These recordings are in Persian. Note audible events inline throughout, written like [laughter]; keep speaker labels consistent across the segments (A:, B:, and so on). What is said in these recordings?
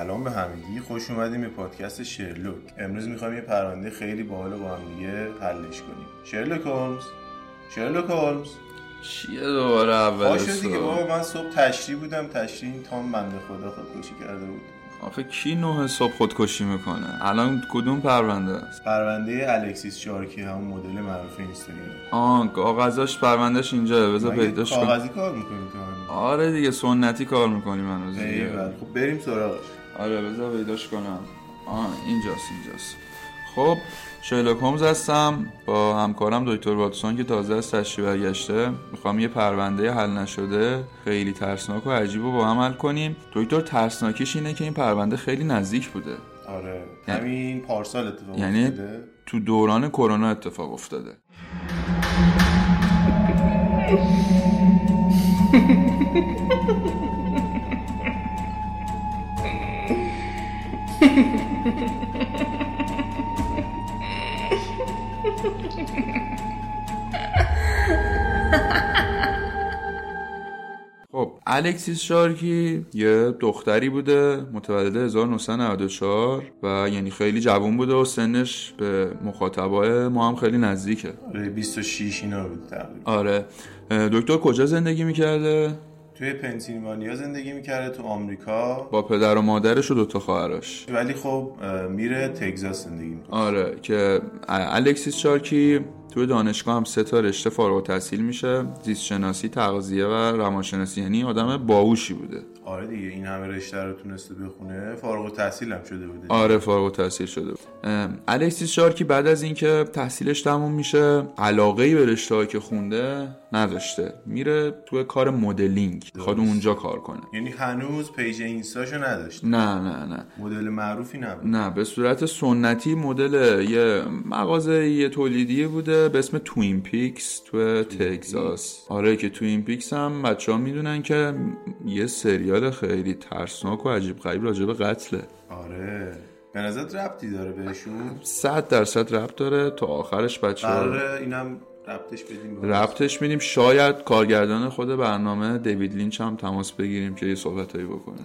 A: سلام به همگی خوش اومدیم به پادکست شرلوک. امروز می‌خوایم یه پرونده خیلی باحال با هم دیگه حلش کنیم. شرلوک هولمز. شرلوک هولمز.
B: چیه دوباره اول
A: پاشو دیگه بابا من صبح تشریح بودم تشریح این تام بنده خدا خودکشی کرده بود.
B: آخه کی نه صبح خودکشی می‌کنه؟ الان کدوم پرونده است؟
A: پرونده الکسیس شارکی همون مدل معروف اینستاگرام.
B: آه کاغذاش پروندهش اینجا بذار پیداش کن
A: کاغذی کار می‌کنیم تو
B: آره دیگه سنتی کار می‌کنیم هنوز دیگه.
A: ایول. خب بریم سراغش.
B: آره بذار پیداش کنم. آه اینجاست اینجاست. خب شرلوک هومز هستم. با همکارم دکتر واتسون که تازه از تشریف برگشته. می‌خوام یه پرونده حل نشده. خیلی ترسناک و عجیب رو با هم حل کنیم. دکتر ترسناکیش اینه که این پرونده خیلی نزدیک بوده.
A: آره
B: یعنی-
A: همین پارسال اتفاق
B: یعنی
A: افتاده.
B: تو دوران کرونا اتفاق افتاده. [laughs] خب الکسیس شارکی یه دختری بوده متولد 1994 و یعنی خیلی جوان بوده و سنش به مخاطبای ما هم خیلی نزدیکه.
A: آره 26 اینا بود تقریبا.
B: آره. دکتر کجا زندگی می‌کرده؟
A: توی پنسیلوانیا زندگی می‌کرده تو آمریکا.
B: با پدر و مادرش و دوتا خواهرش.
A: ولی خب میره تگزاس زندگی می‌کنه.
B: آره که الکسیس شارکی توی دانشگاه هم سه تا رشته فارغ التحصیل میشه زیست شناسی تغذیه و روانشناسی. یعنی آدم باهوشی بوده.
A: آره دیگه این همه رشته رو تونسته بخونه. فارغ التحصیل هم شده بوده.
B: آره فارغ التحصیل شده الکسیس شارکی بعد از اینکه تحصیلش تموم میشه علاقه ای به رشته که خونده نداشته. میره توی کار مدلینگ می‌خواد اونجا کار کنه.
A: یعنی هنوز پیج اینستاشو نداشت
B: نه نه نه.
A: مدل معروفی نبود؟
B: نه به صورت سنتی مدل یه مغازه یه تولیدی بوده. به اسم توین پیکس تو تگزاس. آره که توین پیکس هم بچه ها می‌دونن که یه سریال خیلی ترسناک و عجیب غریب راجع به قتله.
A: آره. به نظر ربطی داره بهشون؟
B: صد درصد ربط داره تا آخرش بچه
A: قراره اینم ربطش بدیم
B: ربطش میدیم. شاید کارگردان خود برنامه دیوید لینچ هم تماس بگیریم که یه صحبتایی بکنه.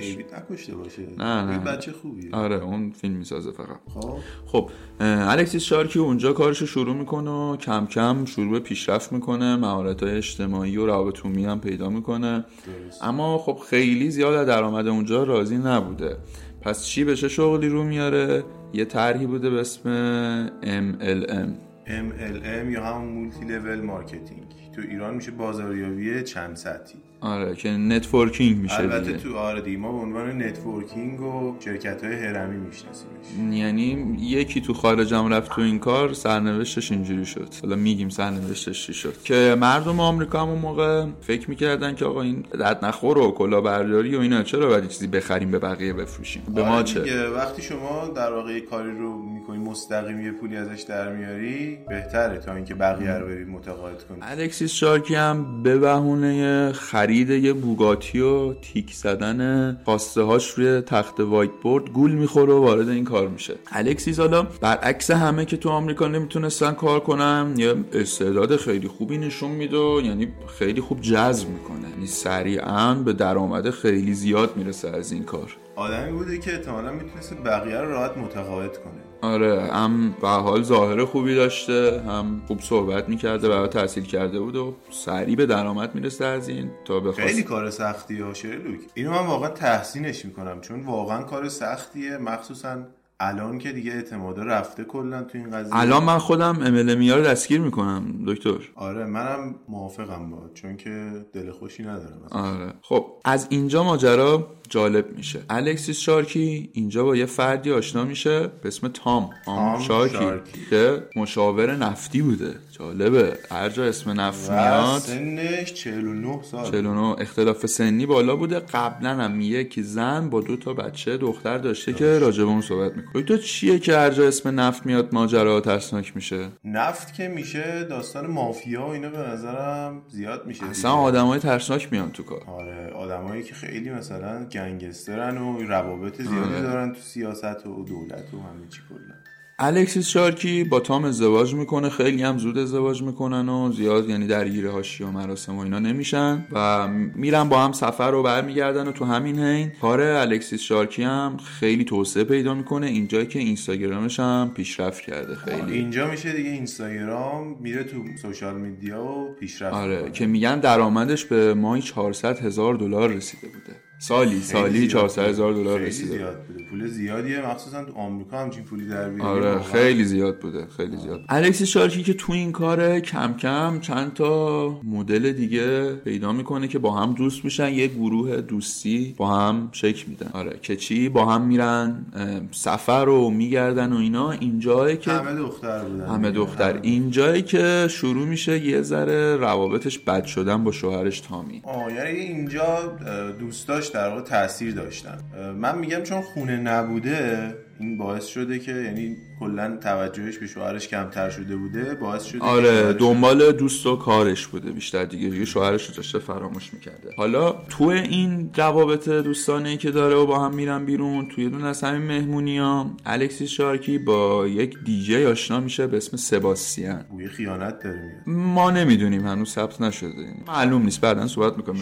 A: دیوید نکشته باشه.
B: نه، نه.
A: بچه خوبیه.
B: آره اون فیلم می‌سازه فقط.
A: خب.
B: خب الکسیس شارکی اونجا کارشو شروع می‌کنه و کم کم شروع به پیشرفت می‌کنه. مهارت های اجتماعی و روابط عمومی هم پیدا می‌کنه.
A: درست.
B: اما خب خیلی زیاد درآمد اونجا راضی نبوده. پس چی بشه؟ شغلی رو میاره. یه طرحی بوده به اسم MLM
A: MLM یا همون multi-level marketing تو ایران میشه بازاریابی چند سطحی.
B: آره که networking میشه
A: البته
B: دیگه.
A: تو آره دیگه ما به عنوان networking و شرکت های هرمی میشناسیمش.
B: یعنی یکی تو خارجم رفت تو این کار سرنوشتش اینجوری شد. حالا میگیم سرنوشتش چی شد. که مردم آمریکا هم اون موقع فکر می‌کردن که آقا این درد نخور و کلاهبرداری و اینا چرا باید چیزی بخریم به بقیه بفروشیم؟ به ما
A: آره
B: چه
A: دیگه، وقتی شما در واقع کاری رو می‌کنی مستقیم یه پولی ازش در میاری بهتره تا اینکه بقیه رو بری متقاعد کنی
B: الکسیس شارکی هم به بهونه خرید یه Bugatti و تیک زدن خواسته هاش روی تخت whiteboard گول می‌خوره و وارد این کار میشه. الکسیس حالا برعکس همه که تو آمریکا نمی‌تونستن کار کنن یه استعداد خیلی خوبی نشون میده یعنی خیلی خوب جذب می‌کنه. یعنی سریعا به درآمد خیلی زیاد می‌رسه از این کار.
A: آدمی بوده که احتمالا می‌تونست بقیه رو راحت متقاعد کنه.
B: آره هم به حال ظاهر خوبی داشته هم خوب صحبت می‌کرده و تحصیل کرده بود و سریع به درآمد می‌رسه از این تا بخواست
A: خیلی کار سختی ها شرلوک اینو من واقعا تحسینش می‌کنم چون واقعا کار سختیه مخصوصا الان که دیگه اعتماده رفته کلا تو این قضیه.
B: الان من خودم MLM ها رو دستگیر می‌کنم دکتر.
A: آره منم موافقم با چون که دل خوشی ندارم
B: آره. خب از اینجا ماجرا جالب میشه. الکسیس شارکی اینجا با یه فردی آشنا میشه به اسم تام. تام
A: تام
B: شارکی,
A: شارکی.
B: که مشاور نفتی بوده. جالبه. هر جا اسم نفت میاد.
A: سنش 49 سال.
B: 49 اختلاف سنی بالا بوده. قبلا هم یک زن با دو تا بچه دختر داشته که راجع به اون صحبت می‌کنه. تو چیه که هر جا اسم نفت میاد ماجرا ترسناک میشه؟
A: نفت که میشه داستان مافیا و اینا به نظرم زیاد میشه
B: اصلا. آدمای ترسناک میان تو کار.
A: آره آدمایی که خیلی مثلا گنگسترن و روابط زیادی
B: آره.
A: دارن تو سیاست و دولت و همه چی کلا.
B: الکسیس شارکی با تام ازدواج می‌کنه خیلی هم زود ازدواج می‌کنن و زیاد یعنی درگیر هاشی و مراسم و اینا نمیشن و میرن با هم سفر رو برمیگردن و تو همین حین. کار الکسیس شارکی هم خیلی توسعه پیدا می‌کنه. اینجایی که اینستاگرامش هم پیشرفت کرده. خیلی.
A: اینجا میشه دیگه اینستاگرام میره تو سوشال میدیا و پیشرفت
B: آره می‌کنه. که میگن درآمدش به ماهی 400 هزار دلار رسیده بوده. سالی سالی 400 هزار دلار رسیده.
A: زیاد بوده. پول زیادیه. مخصوصا تو آمریکا همچین پولی در بیاره
B: آره خیلی زیاد بوده خیلی زیاد الکسی شارکی که تو این کار کم کم چند تا مدل دیگه پیدا می‌کنه که با هم دوست میشن. یه گروه دوستی با هم شکل میدن. آره که چی؟ با هم میرن سفر رو میگردن و اینا. اینجایی که
A: همه دختر بودن.
B: همه دختر. اینجایی که شروع میشه یه ذره روابطش بد شدن با شوهرش تامی.
A: آه یعنی اینجا دوستاش در واقع تاثیر داشتن. من میگم چون خونه نبوده این باعث شده که یعنی کلا توجهش به شوهرش کمتر شده بوده باعث شده
B: آره دنبال دوست و کارش بوده بیشتر دیگه دیگه شوهرش رو داشته فراموش می‌کرده. حالا تو این روابط دوستانه که داره و با هم میرن بیرون توی دون از همین مهمونی ها الکسیس شارکی با یک دیجی آشنا میشه به اسم سباستیان
A: بوی خیانت داره
B: ما نمی‌دونیم هنوز ثبت نشده. معلوم نیست بعدا صحبت می‌کنم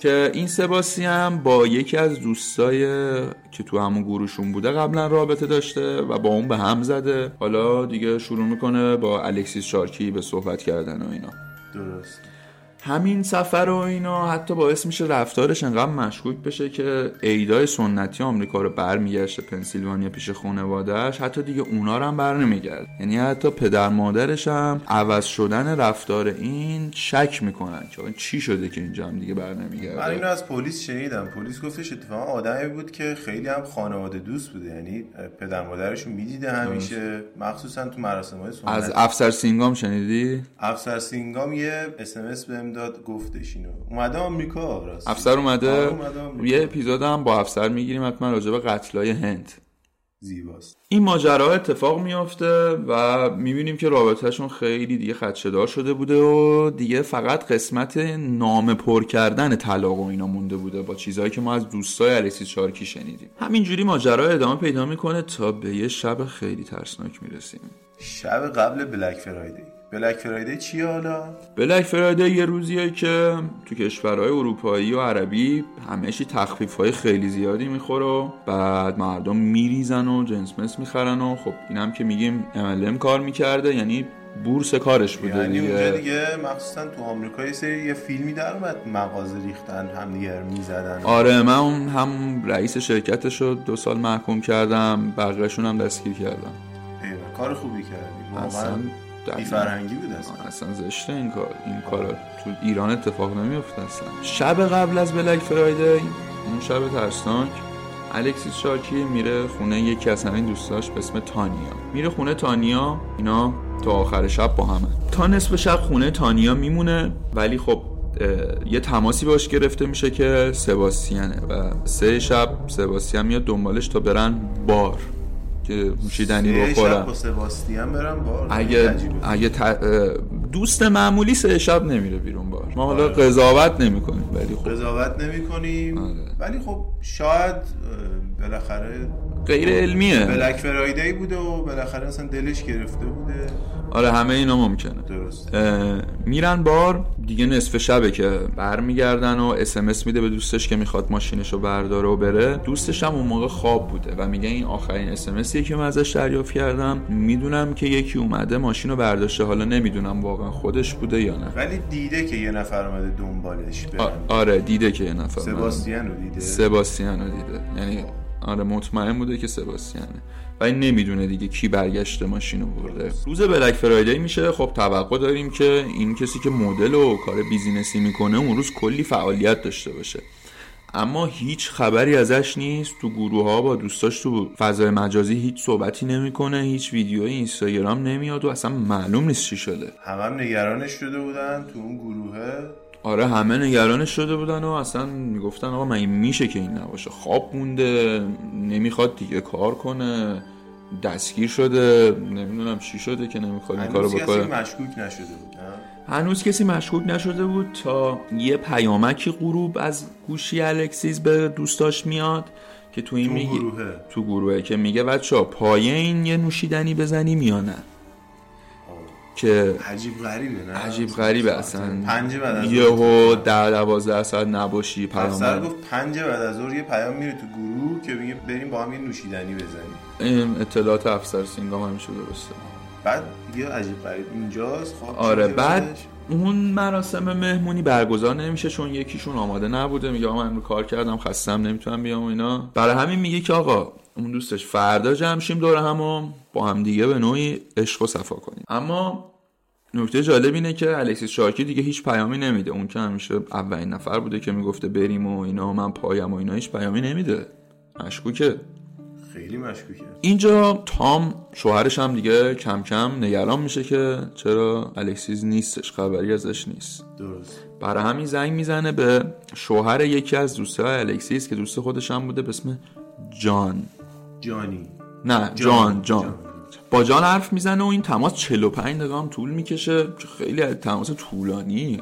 B: که این سباستیان با یکی از دوستای که تو همون گروهشون بوده قبلا رابطه داشته و با اون به هم زده. حالا دیگه شروع می‌کنه با الکسیس شارکی به صحبت کردن و اینا.
A: درست.
B: همین سفر و اینا حتی باعث میشه رفتارش انقدر مشکوک بشه که عیدای سنتی آمریکا رو برمیگشته پنسیلوانیا پیش خانوادهش حتی دیگه اونا رو هم بر نمیگرد یعنی حتی پدر مادرش هم عوض شدن رفتار این شک می‌کنن که چی شده که اینجا هم دیگه بر نمیگرده.
A: من اینو از پلیس شنیدم. پلیس گفتش اتفاقا آدمی بود که خیلی هم خانواده دوست بوده. یعنی پدر مادرش می‌دیده همیشه مخصوصا تو مراسم های سنتی.
B: از افسر سینگام شنیدی؟
A: افسر سینگام یه اس ام اس بهم داد گفتش اینو. اومده آمریکا راست.
B: افسر اومده, یه اپیزود هم با افسر می‌گیریم حتما راجع به قتلای هند.
A: زیباست.
B: این ماجرا اتفاق میافته و می‌بینیم که رابطهشون خیلی دیگه خدشدار شده بوده و دیگه فقط قسمت فرم پر کردن طلاق و اینا مونده بوده با چیزهایی که ما از دوستای الکسیس شارکی شنیدیم. همینجوری ماجرا ادامه پیدا می‌کنه تا به یه شب خیلی ترسناک می‌رسیم.
A: شب قبل بلک فرایدی. بلک فرایدی چیه حالا؟
B: بلک فرایدی یه روزیه که تو کشورهای اروپایی و عربی همهشی تخفیف های خیلی زیادی می‌خوره و بعد مردم میریزن و جنس مس می‌خرن و خب اینم که میگیم MLM کار می‌کرده یعنی بورس کارش بوده
A: یعنی
B: دیگه.
A: اونجا دیگه مخصوصا تو آمریکا یه سری یه فیلمی در اومد مغازه ریختن هم دیگه می‌زدن.
B: آره من اون هم رئیس شرکتش رو دو سال محکوم کردم بقیهشون هم دستگیر کردم.
A: کار خوبی کردی
B: اصلا
A: بی فرهنگی بود اصلا.
B: اصلا زشته این کار این کار تو ایران اتفاق نمیفته اصلا. شب قبل از بلک فرایدی اون شب ترسناک الکسیس شارکی میره خونه یکی از همین دوستاش به اسم تانیا. میره خونه تانیا اینا تا آخر شب با همه. تا نصف شب خونه تانیا میمونه ولی خب یه تماسی باش گرفته میشه که سباستیانه و سه شب سباستیان میاد دنبالش تا برن بار. نوشیدنی بخورن
A: با سباستیان برن بار.
B: اگه اگه دوست معمولی سه شب نمیره بیرون بار. ما حالا قضاوت نمی‌کنیم ولی خب.
A: قضاوت نمی‌کنیم.
B: آره.
A: ولی خب شاید بالاخره
B: غیر علمیه.
A: Black Friday بوده و بالاخره اصلا دلش گرفته بوده.
B: آره همه اینا ممکنه.
A: درست.
B: میرن بار دیگه نصف شبه که برمیگردن و اس میده به دوستش که می‌خواد ماشینشو برداره و بره. دوستش هم اون موقع خواب بوده و میگه این آخرین اس که من ازش دریافت کردم. می‌دونم که یکی اومده ماشین رو برداشته حالا نمی‌دونم واقعا خودش بوده یا نه.
A: ولی دیده که یه نفر اومده دنبالش برن
B: آره دیده که یه نفر
A: سباستیان رو دیده؟
B: سباستیان رو دیده. یعنی آره مطمئن بوده که سباستیانه. ولی نمی‌دونه دیگه کی برگشته ماشین برده. روز بلک فرایدی میشه. خب توقع داریم که این کسی که مدل و کار بیزینسی می‌کنه اون روز کلی فعالیت داشته باشه. اما هیچ خبری ازش نیست. تو گروه ها با دوستاش تو فضای مجازی هیچ صحبتی نمی‌کنه. هیچ ویدیوی اینستاگرام نمیاد و اصلا معلوم نیست چی شده.
A: همه هم نگرانش شده بودن تو اون گروهه.
B: آره همه نگرانش شده بودن و اصلا می‌گفتن آقا من میشه که این نباشه؟ خواب مونده نمی‌خواد دیگه کار کنه دستگیر شده نمی‌دونم چی شده که نمی‌خواد این کارو بکنه
A: هنوز کسی مشکوک نشده بود
B: هنوز کسی مشکوک نشده بود تا یه پیامکی غروب از گوشی الکسیز به دوستاش میاد که تو این
A: تو
B: میگی
A: گروهه.
B: تو گروهه که میگه بچه پایه این یه نوشیدنی بزنیم یا نه؟ که
A: عجیب غریبه نه؟
B: عجیب غریبه اصلا.
A: پنج بعد از
B: یهو ده دوازده ساعت نباشی پیام
A: گفت پنج بعد از ظهر یه پیام میره تو گروه که میگه بریم با هم یه نوشیدنی بزنیم.
B: این اطلاعات افسر سینگام همیشه درسته.
A: بعد دیگه عجیب غریب. اینجاست خب
B: آره بعد؟ اون مراسم مهمونی برگزار نمیشه چون یکیشون آماده نبوده. میگه آقا من کار کردم خستم نمی‌تونم بیام اینا. برای همین میگه که آقا اون دوستش فردا جمع شیم دور هم و با هم دیگه به نوعی عشق و صفا کنیم. اما نکته جالب اینه که الکسیس شارکی دیگه هیچ پیامی نمیده. اون که همیشه اولین نفر بوده که می‌گفته بریم و اینا من پایم و اینا هیچ پیامی نمیده. مشکوکه.
A: خیلی مشکوکه.
B: اینجا تام شوهرش هم دیگه کم کم نگران میشه که چرا الکسیس نیستش خبری ازش نیست.
A: درست.
B: برای همین زنگ می‌زنه به شوهر یکی از دوستای الکسیس که دوست خودش هم بوده به اسم جان.
A: جانی.
B: نه جان. جان. با جان حرف می‌زنه و این تماس 45 دقیقه هم طول می‌کشه. خیلی تماس طولانی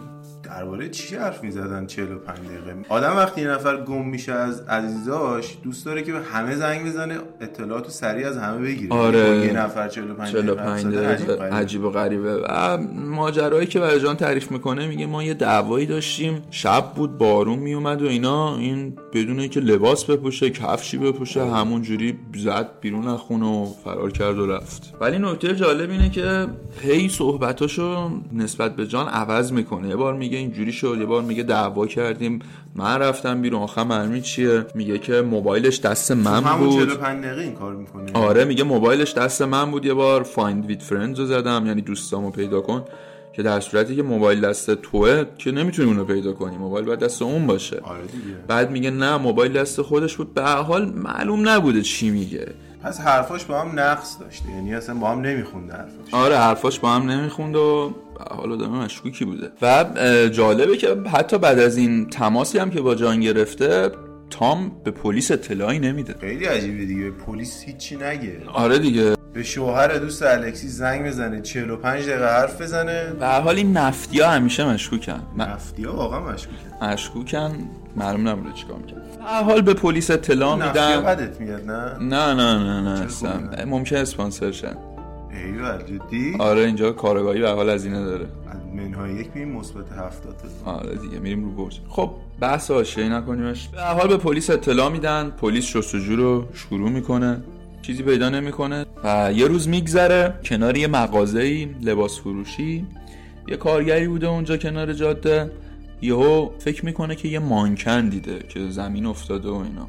A: درباره چی حرف می‌زدن 45 دقیقه؟ آدم وقتی یه نفر گم میشه از عزیزاش دوست داره که به همه زنگ بزنه اطلاعات رو سریع از همه بگیره.
B: آره.
A: یه نفر 45 دقیقه
B: 45
A: حرف زدن عجیب
B: دقیقه. عجیب و غریبه. و ماجرایی که برای جان تعریف می‌کنه میگه ما یه دعوایی داشتیم. شب بود بارون میومد و اینا. این بدون اینکه لباس بپوشه کفشی بپوشه همون جوری زد بیرون از خونه و فرار کرد و رفت. ولی نکته جالب اینه که هی صحبتاشو نسبت به جان عوض می‌کنه. یه بار میگه اینجوری شد یه بار میگه دعوا کردیم. من رفتم بیرون. آخه مرمی چیه؟ میگه که موبایلش دست من
A: همون
B: بود.
A: 45 دقیقه این کار می‌کنه.
B: آره میگه موبایلش دست من بود یه بار. Find My Friends رو زدم یعنی دوستامو پیدا کن. که در صورتی که موبایل دست توه که نمی‌تونی اونو پیدا کنی موبایل باید دست اون باشه.
A: آره دیگه.
B: بعد میگه نه موبایل دست خودش بود. به حال معلوم نبوده چی میگه.
A: پس حرفاش با هم نقص داشته. یعنی اصلا با هم نمیخونده حرفاش.
B: آره حرفاش با هم نمی‌خوند و حال آدم مشکوکی بوده؟ و جالبه که حتی بعد از این تماسی هم که با جان گرفته تام به پلیس اطلاعی نمیده.
A: خیلی عجیبه دیگه به پلیس هیچی نگه.
B: آره دیگه.
A: به شوهر دوست الکسی زنگ بزنه 45 دقیقه حرف بزنه.
B: به هر حال این نفتی ها همیشه مشکوکن. م-
A: نفتی ها واقعا مشکوکه
B: مشکوکن معلوم نبوده چیکار می‌کنن به حال به پلیس اطلاع میدن.
A: بدت میاد نه؟
B: نه نه نه نه؟ ممکن اسپانسر شن
A: ایول جدی؟
B: آره اینجا کارگاهی به حال هزینه داره.
A: از منهای یک میریم مثبت 70 تا.
B: آره دیگه میریم رو برج. خب بحث حاشیه‌ای نکنیمش. به حال به پلیس اطلاع میدن. پلیس جستجو رو شروع می‌کنه. چیزی پیدا نمی‌کنه. و یه روز میگذره. کنار یه مغازه‌ای لباس فروشی. یه کارگری بوده اونجا کنار جاده. یهو فکر می‌کنه که یه مانکن دیده که زمین افتاده و اینا.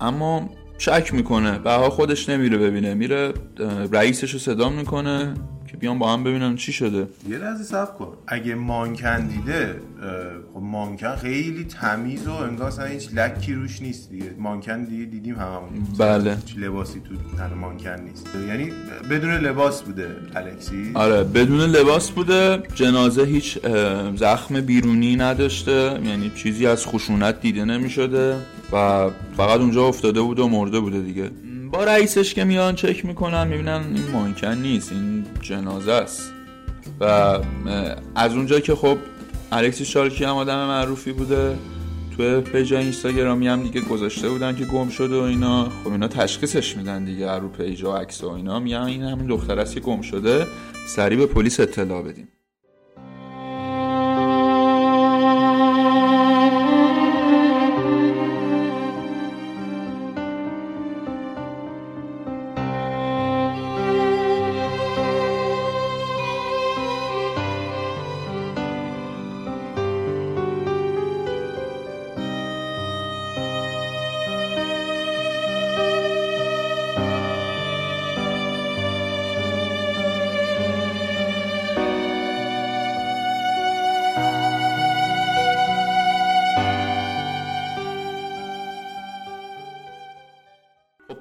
B: اما شک می‌کنه. بها خودش نمیره ببینه. میره رئیسش رو صدا می‌کنه. که بیان با هم ببینن چی شده.
A: یه لحظه صبر کن. اگه مانکن دیده خب مانکن خیلی تمیز و انگار اصلا هیچ لکی روش نیست دیگه. مانکن دیگه دیدیم هممون
B: بله.
A: هیچ لباسی تو تن مانکن نیست. یعنی بدون لباس بوده الکسی.
B: آره بدون لباس بوده. جنازه هیچ زخم بیرونی نداشته. یعنی چیزی از خشونت دیده نمی شده و فقط اونجا افتاده بود و مرده بوده دیگه. رئیسش که میان چک می‌کنن می‌بینن این مانکن نیست این جنازه است. و از اونجا که خب الکسی شارکی هم آدم معروفی بوده تو پیج اینستاگرامی هم دیگه گذاشته بودن که گم شده و اینا. خب اینا تشخیصش میدن دیگه رو پیج و عکس و اینا. میگن این همین دختر است که گم شده سریع به پلیس اطلاع بدیم.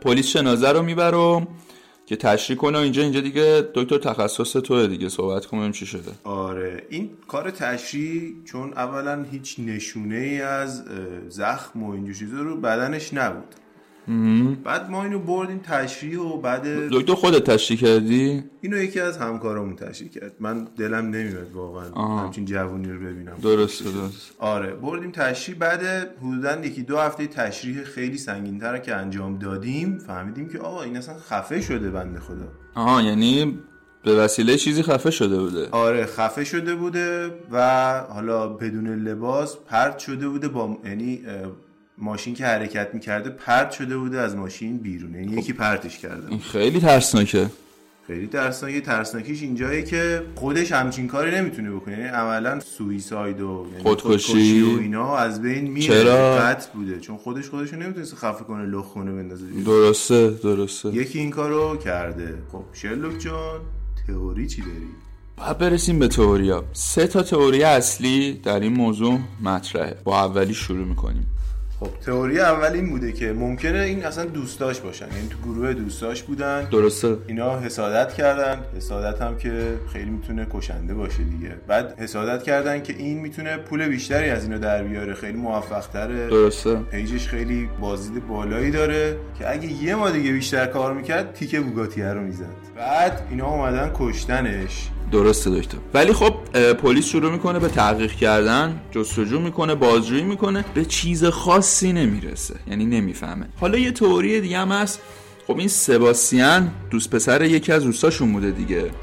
B: پلیس جنازه رو می‌بره که تشریح کنه اینجا اینجا دیگه دکتر تخصص توه دیگه. صحبت کنیم چی شده.
A: آره این کار تشریح چون اولا هیچ نشونه ای از زخم و اینجور چیزا رو بدنش نبود. بعد ما اینو بردیم تشریح و بعد
B: دکتر خودت تشریح کردی؟
A: اینو یکی از همکارامون تشریح کرد. من دلم نمیاد واقعا. همچین جوونی رو ببینم.
B: درست درست
A: آره بردیم تشریح. بعد حدودا یکی دو هفته تشریح خیلی سنگینتر که انجام دادیم فهمیدیم که آقا این اصلا خفه شده بنده خدا.
B: آها یعنی به وسیله چیزی خفه شده بوده.
A: آره خفه شده بوده و حالا بدون لباس پرت شده بوده با یعنی ماشین که حرکت می‌کرده پرت شده بوده از ماشین بیرون. یعنی یکی پرتش کرده.
B: این خیلی ترسناکه.
A: خیلی ترسناکه ترسناکیش اینجایه که خودش همچین کاری نمی‌تونه بکنه. یعنی عملا سویساید و یعنی
B: خودکشی.
A: و اینا از بین میره.
B: چرا؟
A: قطع بوده. چون خودش خودشو نمی‌تونست خفه کنه لخ کنه بندازه.
B: درسته درسته.
A: یکی این کارو کرده. خب شرلوک جان تئوری چی داری؟
B: باید برسیم به تئوریا. سه تا تئوری اصلی در این موضوع مطرحه. با اولی شروع می‌کنیم.
A: خب تئوری اول این بوده که ممکنه این اصلا دوستاش باشن. یعنی تو گروه دوستاش بودن.
B: درسته.
A: اینا حسادت کردن. حسادت هم که خیلی می‌تونه کشنده باشه دیگه. بعد حسادت کردن که این می‌تونه پول بیشتری از اینو در بیاره. خیلی موفق تره
B: درسته.
A: پیجش خیلی بازدید بالایی داره که اگه یه ما دیگه بیشتر کار می‌کرد تیکه بوگاتیه رو می‌زد. بعد اینا اومدن کشتنش.
B: درسته دکتر. ولی خب پلیس شروع می‌کنه به تحقیق کردن جستجو می‌کنه بازجویی می‌کنه به چیز خاصی نمی‌رسه. یعنی نمی‌فهمه. حالا یه تئوری دیگه هم هست. خب این سباستیان دوست پسر یکی از دوستاشون بوده دیگه.
A: درست.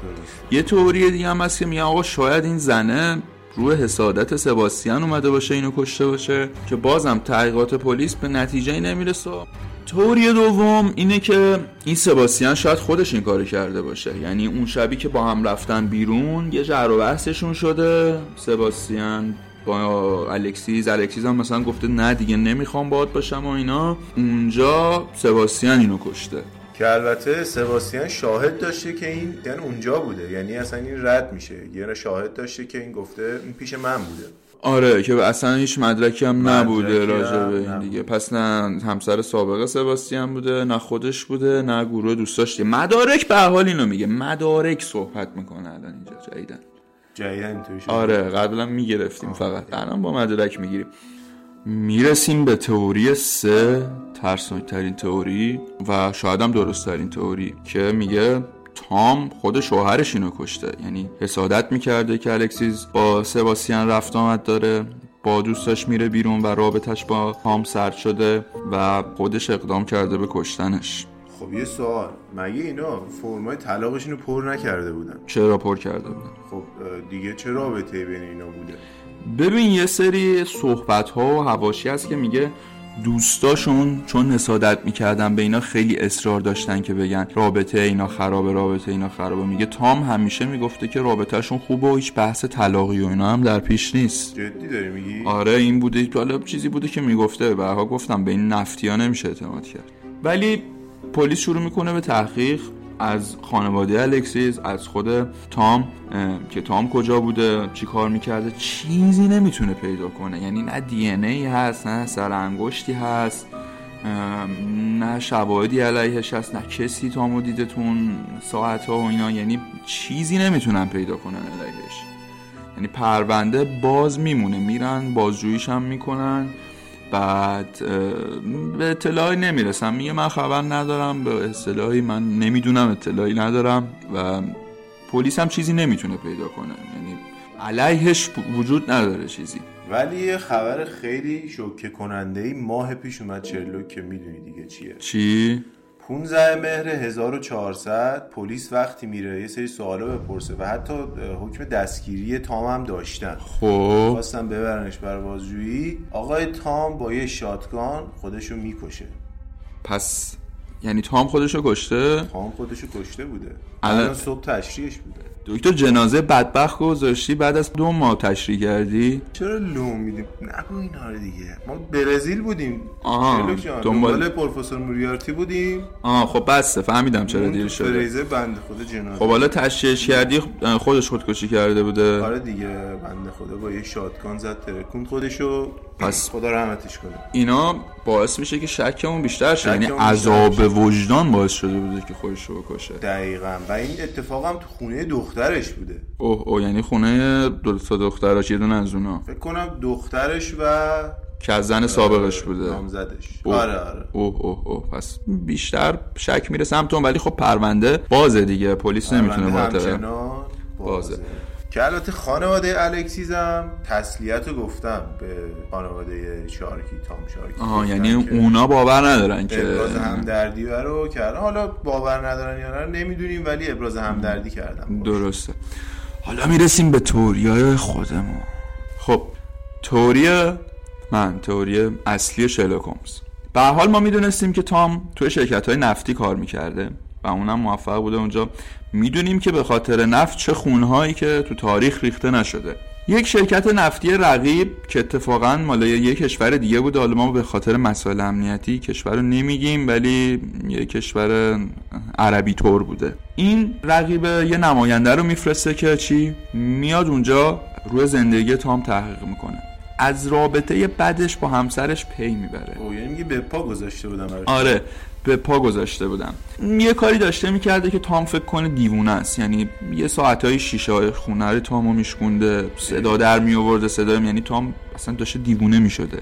B: یه تئوری دیگه هم هست که میگن آقا شاید این زنه روی حسادت سباستیان اومده باشه اینو کشته باشه که بازم تحقیقات پلیس به نتیجه نمی‌رسه. تئوری دوم اینه که این سباستیان شاید خودش این کارو کرده باشه. یعنی اون شبی که با هم رفتن بیرون یه جر و بحثشون شده. سباستیان با الکسیز الکسیز هم مثلا گفته نه دیگه نمی‌خوام باهات باشم و اینا. اونجا سباستیان اینو کشته.
A: که البته سباستیان شاهد داشته که این یعنی اونجا بوده. یعنی اصلا این رد میشه. یه شاهد داشته که این گفته این پیش من بوده.
B: آره که اصلا هیچ مدرکی هم نبوده راجع به این
A: نبود.
B: دیگه. پس نه همسر سابقه سباستیان بوده نه خودش بوده نه گروه دوستاش دیگه. مدارک به حال اینو میگه. مدارک صحبت می‌کنه الان اینجا جدیدن
A: جدیدن اینطوری شده
B: آره قبلا می‌گرفتیم فقط. الان با مدارک می‌گیریم. می‌رسیم به تئوری سه ترسناکترین تئوری و شاید هم درست ترین تئوری که میگه تام خود شوهرش اینو کشته. یعنی حسادت می‌کرده که الکسیز با سباستیان رفت آمد داره. با دوستاش میره بیرون و رابطش با تام سرد شده و خودش اقدام کرده به کشتنش.
A: خب یه سوال. مگه اینا فرمای طلاقشون رو پر نکرده بودن؟
B: چرا پر کرده بودن؟
A: خب دیگه چه رابطه بین اینا بوده؟
B: ببین یه سری صحبت ها و هواشی هست که میگه دوستاشون چون حسادت می‌کردن به اینا خیلی اصرار داشتن که بگن رابطه اینا خرابه رابطه اینا خرابه. میگه تام همیشه می‌گفته که رابطهشون خوبه و هیچ بحث طلاقی و اینا هم در پیش نیست.
A: جدی داری میگی؟
B: آره این بوده حالا چیزی بوده که می‌گفته. برها گفتم به این نفتی ها نمیشه اعتماد کرد. ولی پلیس شروع می‌کنه به تحقیق. از خانواده الکسیس از خود تام که تام کجا بوده چی کار می‌کرده چیزی نمی‌تونه پیدا کنه. یعنی نه دی ای هست نه سر انگشتی هست نه شواهدی علیهش هست نه کسی تامو دیده تو اون ساعت ها و اینا. یعنی چیزی نمی‌تونن پیدا کنن علیهش. یعنی پرونده باز میمونه میرن بازجوییش هم می‌کنن. بعد به اطلاعی نمی‌رسم. میگه من خبر ندارم به اصطلاحی من نمی‌دونم اطلاعی ندارم و پلیس هم چیزی نمی‌تونه پیدا کنه. یعنی علیهش وجود نداره چیزی.
A: ولی یه خبر خیلی شوکه کننده ای ماه پیش اومد چرلوک که می‌دونی دیگه چیه.
B: چی؟
A: 15 مهر 1400 پلیس وقتی میره یه سری سوالا بپرسه و حتی حکم دستگیری تام هم داشتن.
B: خب.
A: خواستن ببرنش بر بازجویی. آقای تام با یه شاتگان خودشو می‌کشه.
B: پس یعنی تام خودشو کشته؟
A: تام خودشو کشته بوده.
B: الان-
A: الان صبح تشریحش بوده.
B: دکتر جنازه بدبخت گذاشتی بعد از دو ماه تشریح کردی؟
A: چرا لوم میدیم نگو اینا رو دیگه. ما برزیل بودیم.
B: آها، دنبال-
A: پروفسور موریارتی بودیم.
B: آه خب بسته فهمیدم چرا دیر شده.
A: فریزر بنده خدا جنازه.
B: خب حالا تشریحش کردی خودش خودکشی کرده بوده.
A: آره دیگه بنده خدا با یه شاتگان زد ترکون خودشو.
B: پس-
A: خدا رحمتش کنه.
B: اینا باعث میشه که شکمون بیشتر شه. یعنی عذاب وجدان باعث شده بوده که خودش رو بکشه.
A: دقیقا. و این اتفاق هم تو خونه دخترش بوده.
B: اوه اوه یعنی خونه دو تا دختراش یه دونه از اونا.
A: فکر کنم دخترش و
B: که از زن سابقش بوده.
A: نامزدش.
B: اوه.
A: آره آره.
B: اوه اوه اوه. پس بیشتر شک میره سمتون ولی خب پرونده بازه دیگه. پلیس نمی‌تونه
A: همچنان
B: بازه.
A: بازه. که البته خانواده الکسیزم تسلیت رو گفتم به خانواده شارکی تام شارکی.
B: آها یعنی اونا باور ندارن که
A: ابراز همدردی رو کردن. حالا باور ندارن یا نه نمی‌دونیم ولی ابراز همدردی کردن.
B: درسته. حالا می‌رسیم به توریای خودمون. خب توری من توری اصلی شرلوک هومز. به حال ما می‌دونستیم که تام توی شرکت های نفتی کار می‌کرده. و اونم موفق بوده اونجا. می‌دونیم که به خاطر نفت چه خونهایی که تو تاریخ ریخته نشده. یک شرکت نفتی رقیب که اتفاقا مال یک کشور دیگه بود حالا ما به خاطر مسائل امنیتی کشور رو نمیگیم ولی یک کشور عربی طور بوده. این رقیب یه نماینده رو میفرسته که چی؟ میاد اونجا روی زندگی تام تحقیق می‌کنه. از رابطه بدش با همسرش پی می‌بره.
A: او یعنی میگه به پا گذاشته بودم.
B: آره. به پا گذاشته بودم. یه کاری داشته می‌کرده که تام فکر کنه دیوونه است. یعنی یه ساعتهای شیشه های خونه رو تامو میشکونده صدا در میآورده صدا یعنی تام اصلا داشته دیوونه می‌شده.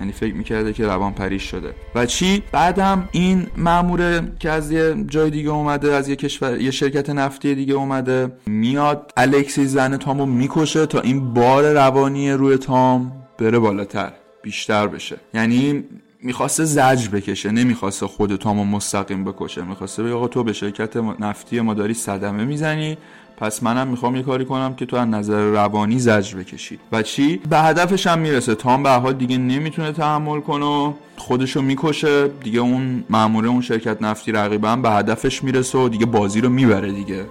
B: یعنی فکر می‌کرده که روان پریش شده. و چی؟ بعدم این ماموره که از یه جای دیگه اومده از یه کشور یه شرکت نفتی دیگه اومده میاد الکسی زن تامو می‌کشه تا این بار روانی روی تام بره بالاتر بیشتر بشه. یعنی می‌خواسته زجر بکشه نمی‌خواسته خود تامو مستقیم بکشه. می‌خواسته بگه آقا تو به شرکت نفتی ما داری صدمه می‌زنی پس منم می‌خوام یه کاری کنم که تو از نظر روانی زجر بکشی. و چی؟ به هدفش هم می‌رسه. تام به حال دیگه نمی‌تونه تحمل کنه و خودشو می‌کشه. دیگه اون ماموره اون شرکت نفتی رقیبا به هدفش می‌رسه و دیگه بازی رو می‌بره دیگه.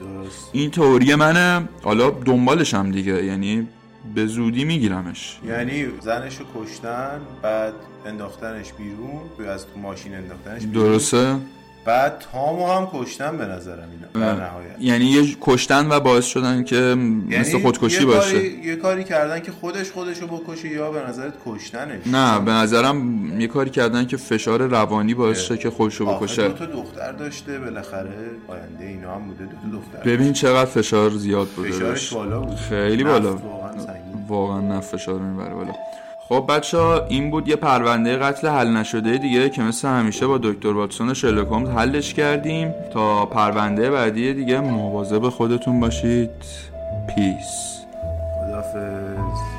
A: درست.
B: این تئوری منه. حالا دنبالشم دیگه. یعنی به زودی میگیرمش.
A: یعنی زنش رو کشتن بعد انداختنش بیرون از تو ماشین انداختنش بیرون.
B: درسته؟
A: بعد تامو هم کشتن به نظرم اینا در نهایت.
B: یعنی یه کشتن و باعث شدن که مثل
A: یعنی
B: خودکشی
A: یه
B: باشه.
A: کاری, یه کاری کردن که خودش خودشو بکشه یا به نظرت کشتنش.
B: نه به نظرم یه کاری کردن که فشار روانی باعث شه که خودشو بکشه.
A: دو تا دختر داشته بالاخره آینده اینا هم بوده دو تا دختر
B: ببین چقدر فشار زیاد بوده
A: فشارش. بالا بود.
B: خیلی بالا.
A: واقعا
B: واقعا نه فشار می‌بره بالا. خب بچه ها این بود یه پرونده قتل حل نشده دیگه که مثل همیشه با دکتر واتسون شرلوک هومز حلش کردیم. تا پرونده بعدی دیگه مواظب خودتون باشید. پیس
A: خدافظ